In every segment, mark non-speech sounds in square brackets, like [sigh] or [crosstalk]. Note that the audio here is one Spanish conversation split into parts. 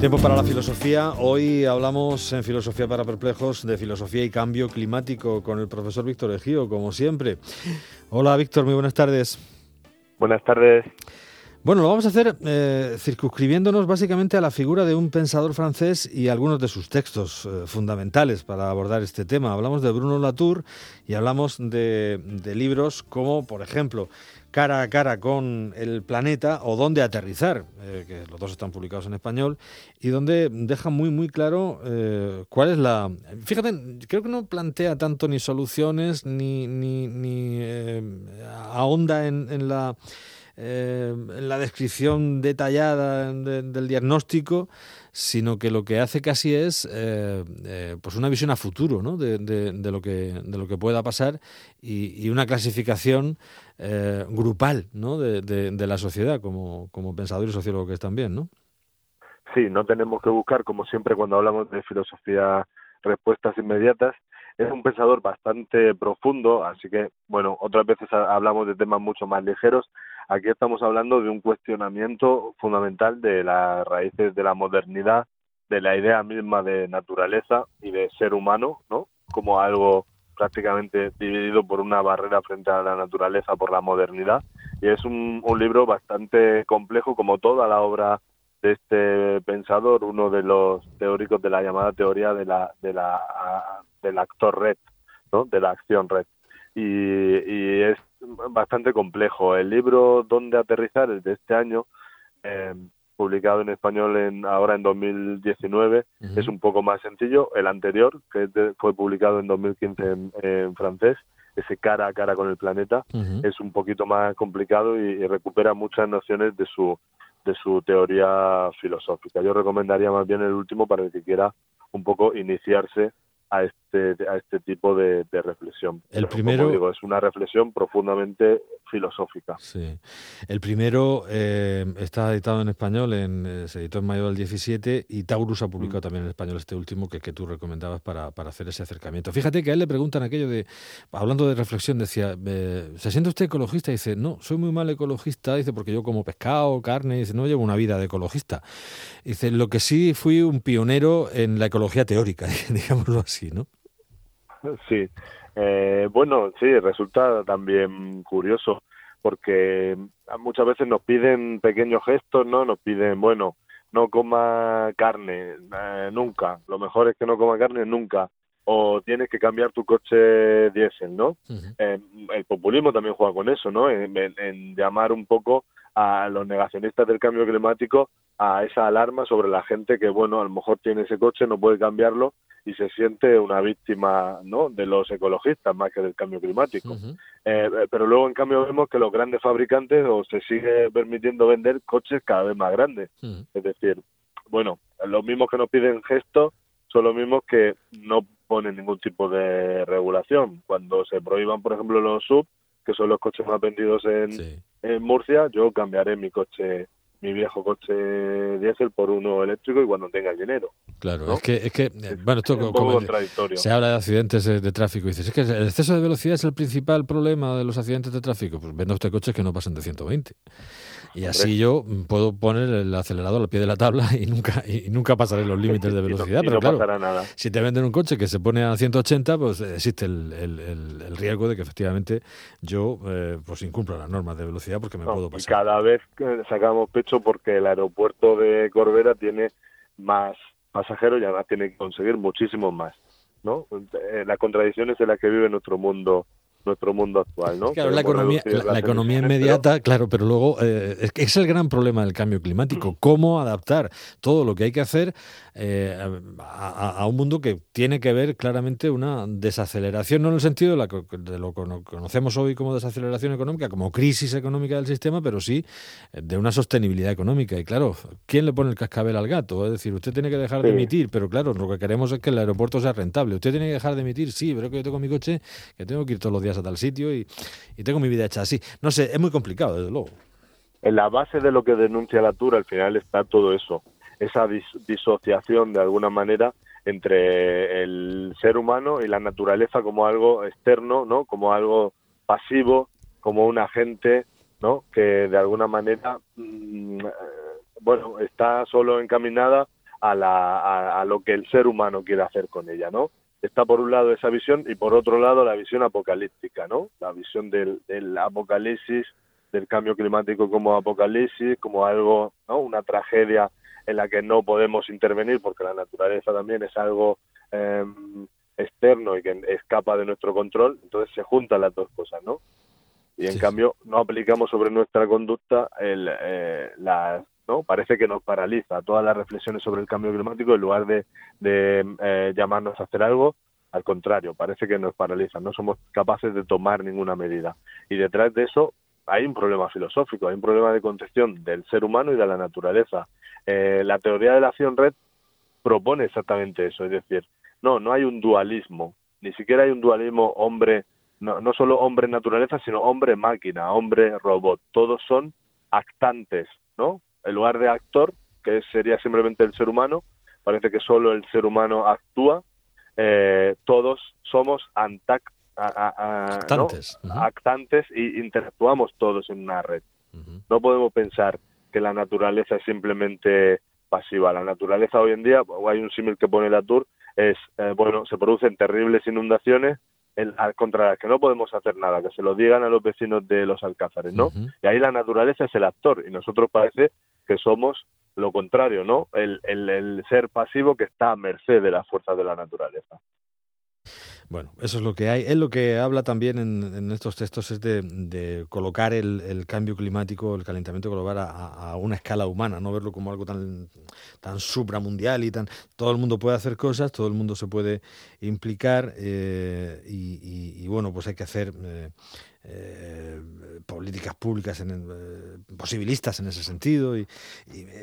Tiempo para la filosofía. Hoy hablamos en Filosofía para Perplejos de filosofía y cambio climático con el profesor Víctor Ejío, como siempre. Hola Víctor, muy buenas tardes. Buenas tardes. Bueno, lo vamos a hacer eh, circunscribiéndonos básicamente a la figura de un pensador francés y algunos de sus textos eh, fundamentales para abordar este tema. Hablamos de Bruno Latour y hablamos de, libros como, por ejemplo, Cara a cara con el planeta o Dónde aterrizar, eh, que los dos están publicados en español, y donde deja muy, muy claro cuál es la... Fíjate, creo que no plantea tanto ni soluciones ni, ni, ni ahonda en la eh, la descripción detallada del diagnóstico, sino que lo que hace casi es eh, eh, pues una visión a futuro ¿no? de, lo que, de lo que pueda pasar y, una clasificación eh, grupal ¿no? de, la sociedad como, como pensador y sociólogo que es también. ¿no? Sí, no tenemos que buscar, como siempre cuando hablamos de filosofía, respuestas inmediatas, es un pensador bastante profundo, así que, bueno, otras veces hablamos de temas mucho más ligeros. Aquí estamos hablando de un cuestionamiento fundamental de las raíces de la modernidad, de la idea misma de naturaleza y de ser humano, ¿no? Como algo prácticamente dividido por una barrera frente a la naturaleza por la modernidad. Y es un, un libro bastante complejo, como toda la obra de este pensador, uno de los teóricos de la llamada teoría de la, de la del actor red, ¿no? de la acción red. Y, es bastante complejo. El libro Dónde aterrizar es de este año, eh, publicado en español en, ahora en 2019, es un poco más sencillo. El anterior, que fue publicado en 2015 en, francés, ese cara a cara con el planeta, es un poquito más complicado y, recupera muchas nociones de su de su teoría filosófica. Yo recomendaría más bien el último para el que quiera un poco iniciarse a este, a este tipo de, reflexión. El primero, digo, es una reflexión profundamente filosófica. Sí. El primero eh, está editado en español, en, eh, se editó en mayo del 17 y Taurus ha publicado mm. también en español este último que, que tú recomendabas para, para, hacer ese acercamiento. Fíjate que a él le preguntan aquello de, hablando de reflexión, decía, eh, ¿se siente usted ecologista? Y dice, no, soy muy mal ecologista, dice, porque yo como pescado, carne, dice, no llevo una vida de ecologista. Dice, lo que sí fui un pionero en la ecología teórica, [laughs] digámoslo así. [laughs] Sí, eh, bueno, sí, resulta también curioso porque muchas veces nos piden pequeños gestos, ¿no? Nos piden, bueno, no coma carne eh, nunca, lo mejor es que no coma carne nunca, o tienes que cambiar tu coche diésel, ¿no? Eh, el populismo también juega con eso, ¿no? en, llamar un poco a los negacionistas del cambio climático a esa alarma sobre la gente que, bueno, a lo mejor tiene ese coche, no puede cambiarlo y se siente una víctima ¿no? de los ecologistas más que del cambio climático. Eh, pero luego, en cambio, vemos que los grandes fabricantes o se sigue permitiendo vender coches cada vez más grandes. Es decir, bueno, los mismos que nos piden gestos son los mismos que no ponen ningún tipo de regulación. Cuando se prohíban, por ejemplo, los sub, que son los coches más vendidos en, en Murcia, yo cambiaré mi coche mi viejo coche diésel por uno eléctrico y cuando tenga el dinero. Claro, es que, es que bueno, esto como, se habla de accidentes de, tráfico y dices, es que el exceso de velocidad es el principal problema de los accidentes de tráfico. Pues venda usted coches que no pasen de 120. Y así yo puedo poner el acelerador al pie de la tabla [laughs] y nunca y nunca pasaré los [laughs] límites de velocidad. pero claro, nada. si te venden un coche que se pone a 180, pues existe el, el, riesgo de que efectivamente yo eh, pues incumpla las normas de velocidad porque me puedo pasar. Y cada vez sacamos pecho porque el aeropuerto de Corbera tiene más pasajeros y además tiene que conseguir muchísimos más. ¿no? Eh, las contradicciones en las que vive nuestro mundo nuestro mundo actual, ¿no? Claro, la economía, la, economía inmediata, claro, pero luego eh, es, es, el gran problema del cambio climático, cómo adaptar todo lo que hay que hacer eh, a, un mundo que tiene que ver claramente una desaceleración, no en el sentido de, la, de lo que conocemos hoy como desaceleración económica, como crisis económica del sistema, pero sí eh, de una sostenibilidad económica. Y claro, ¿quién le pone el cascabel al gato? Es decir, usted tiene que dejar de emitir, pero claro, lo que queremos es que el aeropuerto sea rentable. Usted tiene que dejar de emitir, sí, pero que yo tengo mi coche, que tengo que ir todos los días a tal sitio y, tengo mi vida hecha así. No sé, es muy complicado, desde luego. En la base de lo que denuncia la Tour al final está todo eso, esa disociación de alguna manera entre el ser humano y la naturaleza como algo externo, ¿no? Como algo pasivo, como un agente, ¿no? Que de alguna manera, mm, bueno, está solo encaminada a, la, a, lo que el ser humano quiere hacer con ella, ¿no? Está por un lado esa visión y por otro lado la visión apocalíptica, ¿no? La visión del, del apocalipsis, del cambio climático como apocalipsis, como algo, ¿no? Una tragedia en la que no podemos intervenir porque la naturaleza también es algo em, externo y que escapa de nuestro control, entonces se juntan las dos cosas, ¿no? Y en cambio no aplicamos sobre nuestra conducta el, eh, ¿no? Parece que nos paraliza todas las reflexiones sobre el cambio climático en lugar de, eh, llamarnos a hacer algo, al contrario, parece que nos paraliza, no somos capaces de tomar ninguna medida. Y detrás de eso hay un problema filosófico, hay un problema de concepción del ser humano y de la naturaleza. Eh, la teoría de la acción red propone exactamente eso, es decir, no, no hay un dualismo, ni siquiera hay un dualismo hombre, no, no solo hombre-naturaleza, sino hombre-máquina, hombre-robot, todos son actantes, ¿no? En lugar de actor, que sería simplemente el ser humano, parece que solo el ser humano actúa, eh, todos somos antac, actantes, actantes y interactuamos todos en una red. No podemos pensar que la naturaleza es simplemente pasiva. La naturaleza hoy en día, hay un símil que pone la Tour, es, eh, bueno, se producen terribles inundaciones contra las que no podemos hacer nada, que se lo digan a los vecinos de los alcázares, ¿no? Y ahí la naturaleza es el actor y nosotros parece que somos lo contrario, ¿no? El, el, el ser pasivo que está a merced de las fuerzas de la naturaleza. Bueno, eso es lo que hay. Él lo que habla también en, estos textos es de, colocar el, cambio climático, el calentamiento global a, una escala humana, no verlo como algo tan, tan supramundial y tan... Todo el mundo puede hacer cosas, todo el mundo se puede implicar eh, y, bueno, pues hay que hacer... Eh, eh, políticas públicas en, posibilistas en ese sentido y,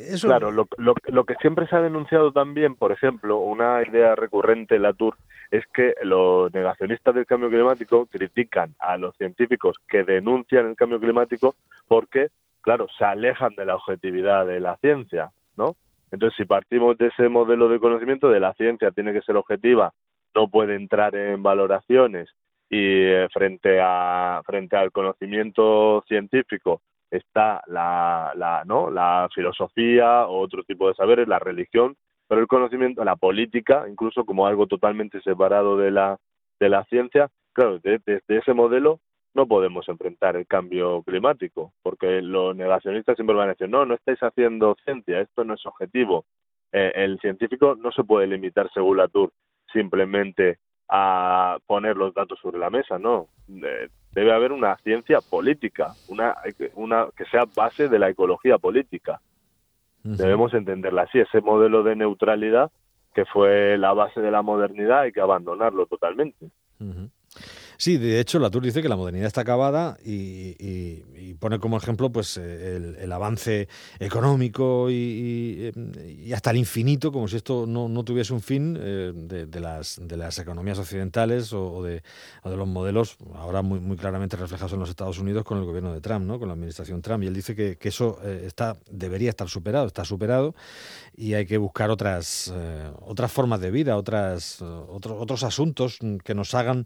eso claro lo, lo, lo, que siempre se ha denunciado también por ejemplo una idea recurrente en la tour es que los negacionistas del cambio climático critican a los científicos que denuncian el cambio climático porque, claro, se alejan de la objetividad de la ciencia, ¿no? Entonces, si partimos de ese modelo de conocimiento de la ciencia tiene que ser objetiva, no puede entrar en valoraciones y eh, frente a frente al conocimiento científico está la, la no la filosofía otro tipo de saberes la religión pero el conocimiento, la política, incluso como algo totalmente separado de la, de la ciencia, claro, desde ese modelo no podemos enfrentar el cambio climático, porque los negacionistas siempre van a decir, no, no estáis haciendo ciencia, esto no es objetivo. Eh, el científico no se puede limitar, según la Tour, simplemente a poner los datos sobre la mesa, no. debe haber una ciencia política, una, una que sea base de la ecología política. Debemos entenderla así, ese modelo de neutralidad que fue la base de la modernidad hay que abandonarlo totalmente. Sí, de hecho, la Tour dice que la modernidad está acabada y, pone como ejemplo pues eh, el, avance económico y, hasta el infinito, como si esto no, tuviese un fin eh, de, las, de las economías occidentales o, de, los modelos, ahora muy, claramente reflejados en los Estados Unidos con el gobierno de Trump, ¿no? con la administración Trump. Y él dice que, eso eh, está, debería estar superado, está superado y hay que buscar otras, otras formas de vida, otras, otros asuntos que nos hagan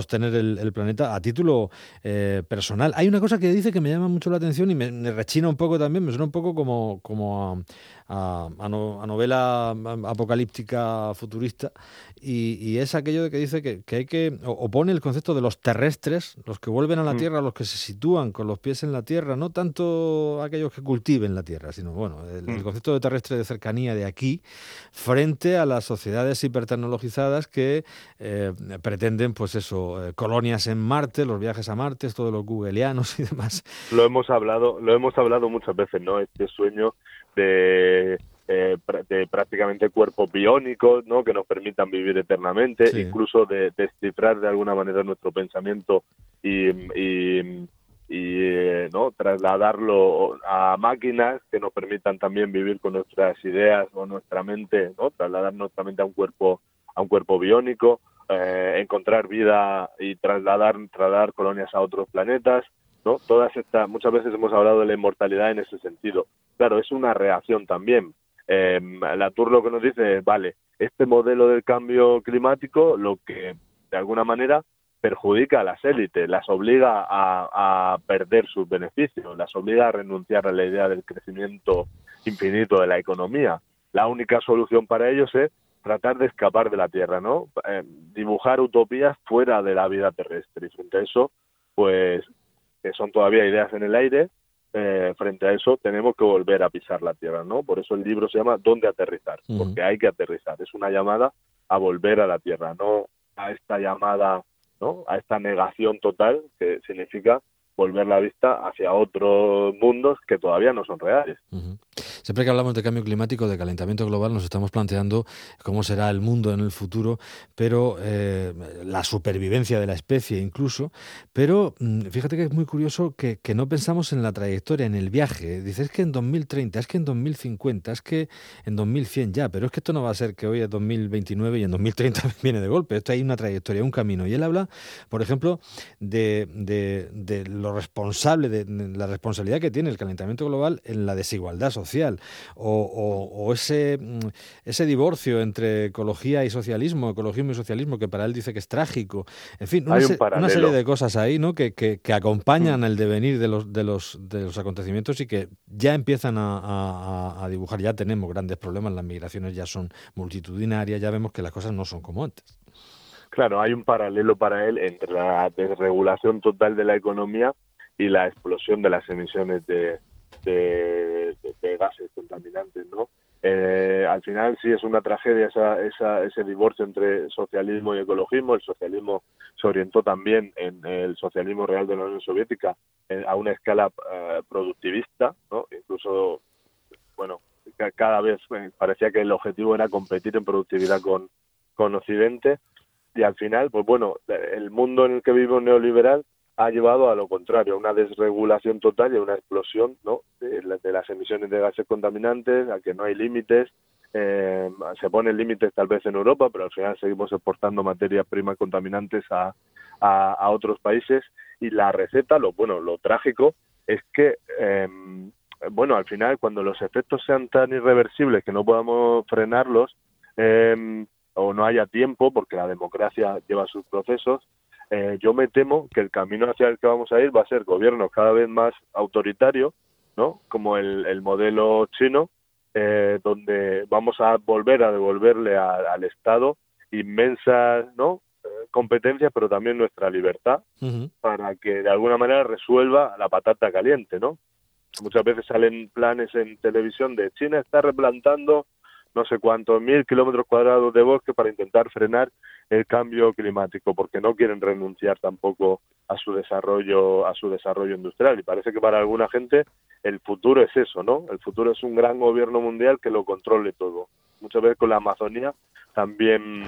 sostener el, planeta a título eh, personal. Hay una cosa que dice que me llama mucho la atención y me, me rechina un poco también, me suena un poco como, como a, novela apocalíptica futurista, y, es aquello de que dice que, hay que, opone el concepto de los terrestres, los que vuelven a la mm. Tierra, los que se sitúan con los pies en la Tierra, no tanto aquellos que cultiven la Tierra, sino bueno, el, mm. concepto de terrestre de cercanía de aquí, frente a las sociedades hipertecnologizadas que eh, pretenden, pues eso, eh, colonias en Marte, los viajes a Marte, todos los googleanos y demás. Lo hemos hablado, lo hemos hablado muchas veces, ¿no? Este sueño de, eh, de prácticamente cuerpos biónicos, ¿no? Que nos permitan vivir eternamente, incluso de descifrar de alguna manera nuestro pensamiento y, y, eh, ¿no? trasladarlo a máquinas que nos permitan también vivir con nuestras ideas o nuestra mente, ¿no? Trasladar nuestra mente a un cuerpo a un cuerpo biónico, eh, encontrar vida y trasladar trasladar colonias a otros planetas, ¿no? Todas estas, muchas veces hemos hablado de la inmortalidad en ese sentido. Claro, es una reacción también. Eh, la Tour lo que nos dice es, vale, este modelo del cambio climático lo que de alguna manera perjudica a las élites, las obliga a, a, perder sus beneficios, las obliga a renunciar a la idea del crecimiento infinito de la economía. la única solución para ellos es tratar de escapar de la Tierra, ¿no? Eh, dibujar utopías fuera de la vida terrestre. Y frente a eso, pues, que son todavía ideas en el aire, eh, frente a eso tenemos que volver a pisar la Tierra, ¿no? Por eso el libro se llama ¿Dónde aterrizar? Porque hay que aterrizar. Es una llamada a volver a la Tierra, no a esta llamada, ¿no? A esta negación total que significa volver la vista hacia otros mundos que todavía no son reales. Siempre que hablamos de cambio climático, de calentamiento global, nos estamos planteando cómo será el mundo en el futuro, pero eh, la supervivencia de la especie incluso. Pero mm, fíjate que es muy curioso que, no pensamos en la trayectoria, en el viaje. Dices que en 2030, es que en 2050, es que en 2100 ya, pero es que esto no va a ser que hoy es 2029 y en 2030 [laughs] viene de golpe. Esto hay una trayectoria, un camino. Y él habla, por ejemplo, de, de lo responsable, de la responsabilidad que tiene el calentamiento global en la desigualdad social o, ese, mm, ese divorcio entre ecología y socialismo, ecologismo y socialismo, que para él dice que es trágico. En fin, una, serie de cosas ahí ¿no? que, que, acompañan mm. el devenir de los, de, los, de los acontecimientos y que ya empiezan a, a dibujar. Ya tenemos grandes problemas, las migraciones ya son multitudinarias, ya vemos que las cosas no son como antes. Claro, hay un paralelo para él entre la desregulación total de la economía y la explosión de las emisiones de, de, gases contaminantes, ¿no? Eh, al final sí es una tragedia esa, esa, ese divorcio entre socialismo y ecologismo. El socialismo se orientó también en el socialismo real de la Unión Soviética a una escala eh, productivista, ¿no? Incluso, bueno, cada vez eh, parecía que el objetivo era competir en productividad con, Occidente y al final, pues bueno, el mundo en el que un neoliberal ha llevado a lo contrario, a una desregulación total y a una explosión ¿no? de, las emisiones de gases contaminantes, a que no hay límites. Eh, se ponen límites tal vez en Europa, pero al final seguimos exportando materias primas contaminantes a, a, otros países. Y la receta, lo bueno, lo trágico, es que em, bueno, al final cuando los efectos sean tan irreversibles que no podamos frenarlos eh, o no haya tiempo, porque la democracia lleva sus procesos, eh, yo me temo que el camino hacia el que vamos a ir va a ser gobiernos cada vez más autoritarios, ¿no? Como el, modelo chino, eh, donde vamos a volver a devolverle al Estado inmensas, ¿no? Eh, competencias, pero también nuestra libertad, para que de alguna manera resuelva la patata caliente, ¿no? Muchas veces salen planes en televisión de China está replantando no sé cuántos mil kilómetros cuadrados de bosque para intentar frenar el cambio climático, porque no quieren renunciar tampoco a su desarrollo, a su desarrollo industrial. Y parece que para alguna gente el futuro es eso, ¿no? El futuro es un gran gobierno mundial que lo controle todo. Muchas veces con la Amazonía también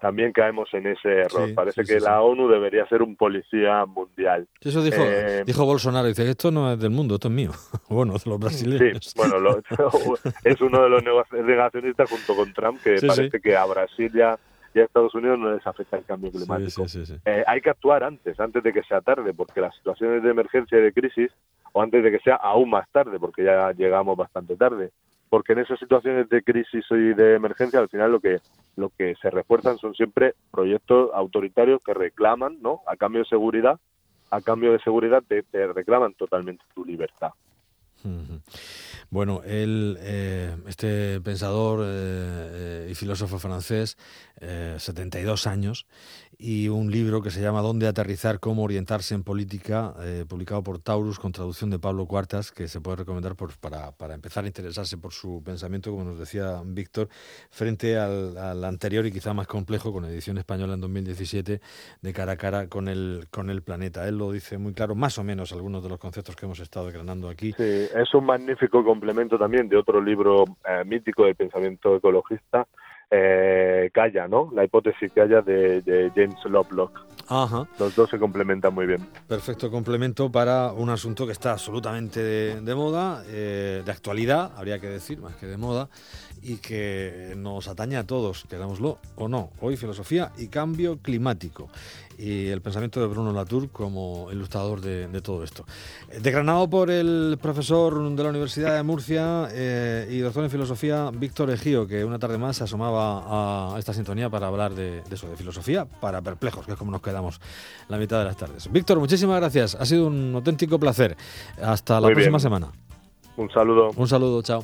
también caemos en ese error. Parece que la ONU debería ser un policía mundial. Eso dijo, eh, dijo Bolsonaro, dice, esto no es del mundo, esto es mío. [laughs] bueno, de los brasileños. Sí, [laughs] bueno, [laughs] es uno de los negacionistas junto con Trump que parece que a Brasil ya y a Estados Unidos no les afecta el cambio climático. Eh, hay que actuar antes, antes de que sea tarde, porque las situaciones de emergencia y de crisis, o antes de que sea aún más tarde, porque ya llegamos bastante tarde, porque en esas situaciones de crisis y de emergencia al final lo que lo que se refuerzan son siempre proyectos autoritarios que reclaman, ¿no? A cambio de seguridad, a cambio de seguridad te, reclaman totalmente tu libertad. Bueno, él, eh, este pensador eh, eh, y filósofo francés, 72 años, y un libro que se llama Dónde aterrizar, cómo orientarse en política, publicado por Taurus con traducción de Pablo Cuartas, que se puede recomendar para, para, empezar a interesarse por su pensamiento, como nos decía Víctor, frente al, al, anterior y quizá más complejo, con edición española en 2017, de cara a cara con el, con el planeta. Él lo dice muy claro, más o menos algunos de los conceptos que hemos estado granando aquí. Sí, es un magnífico complemento también de otro libro eh, mítico de pensamiento ecologista, eh, Gaia, ¿no? La hipótesis Gaia de, de James Lovelock. Ajá. Los dos se complementan muy bien. Perfecto complemento para un asunto que está absolutamente de, moda, eh, de actualidad, habría que decir, más que de moda, y que nos atañe a todos, querámoslo o no. Hoy filosofía y cambio climático y el pensamiento de Bruno Latour como ilustrador de, todo esto. Decranado por el profesor de la Universidad de Murcia eh, y doctor en filosofía Víctor Ejío, que una tarde más se asomaba a esta sintonía para hablar de, eso, de filosofía para perplejos, que es como nos quedamos la mitad de las tardes. Víctor, muchísimas gracias. Ha sido un auténtico placer. Hasta la próxima semana. Un saludo. Un saludo, chao.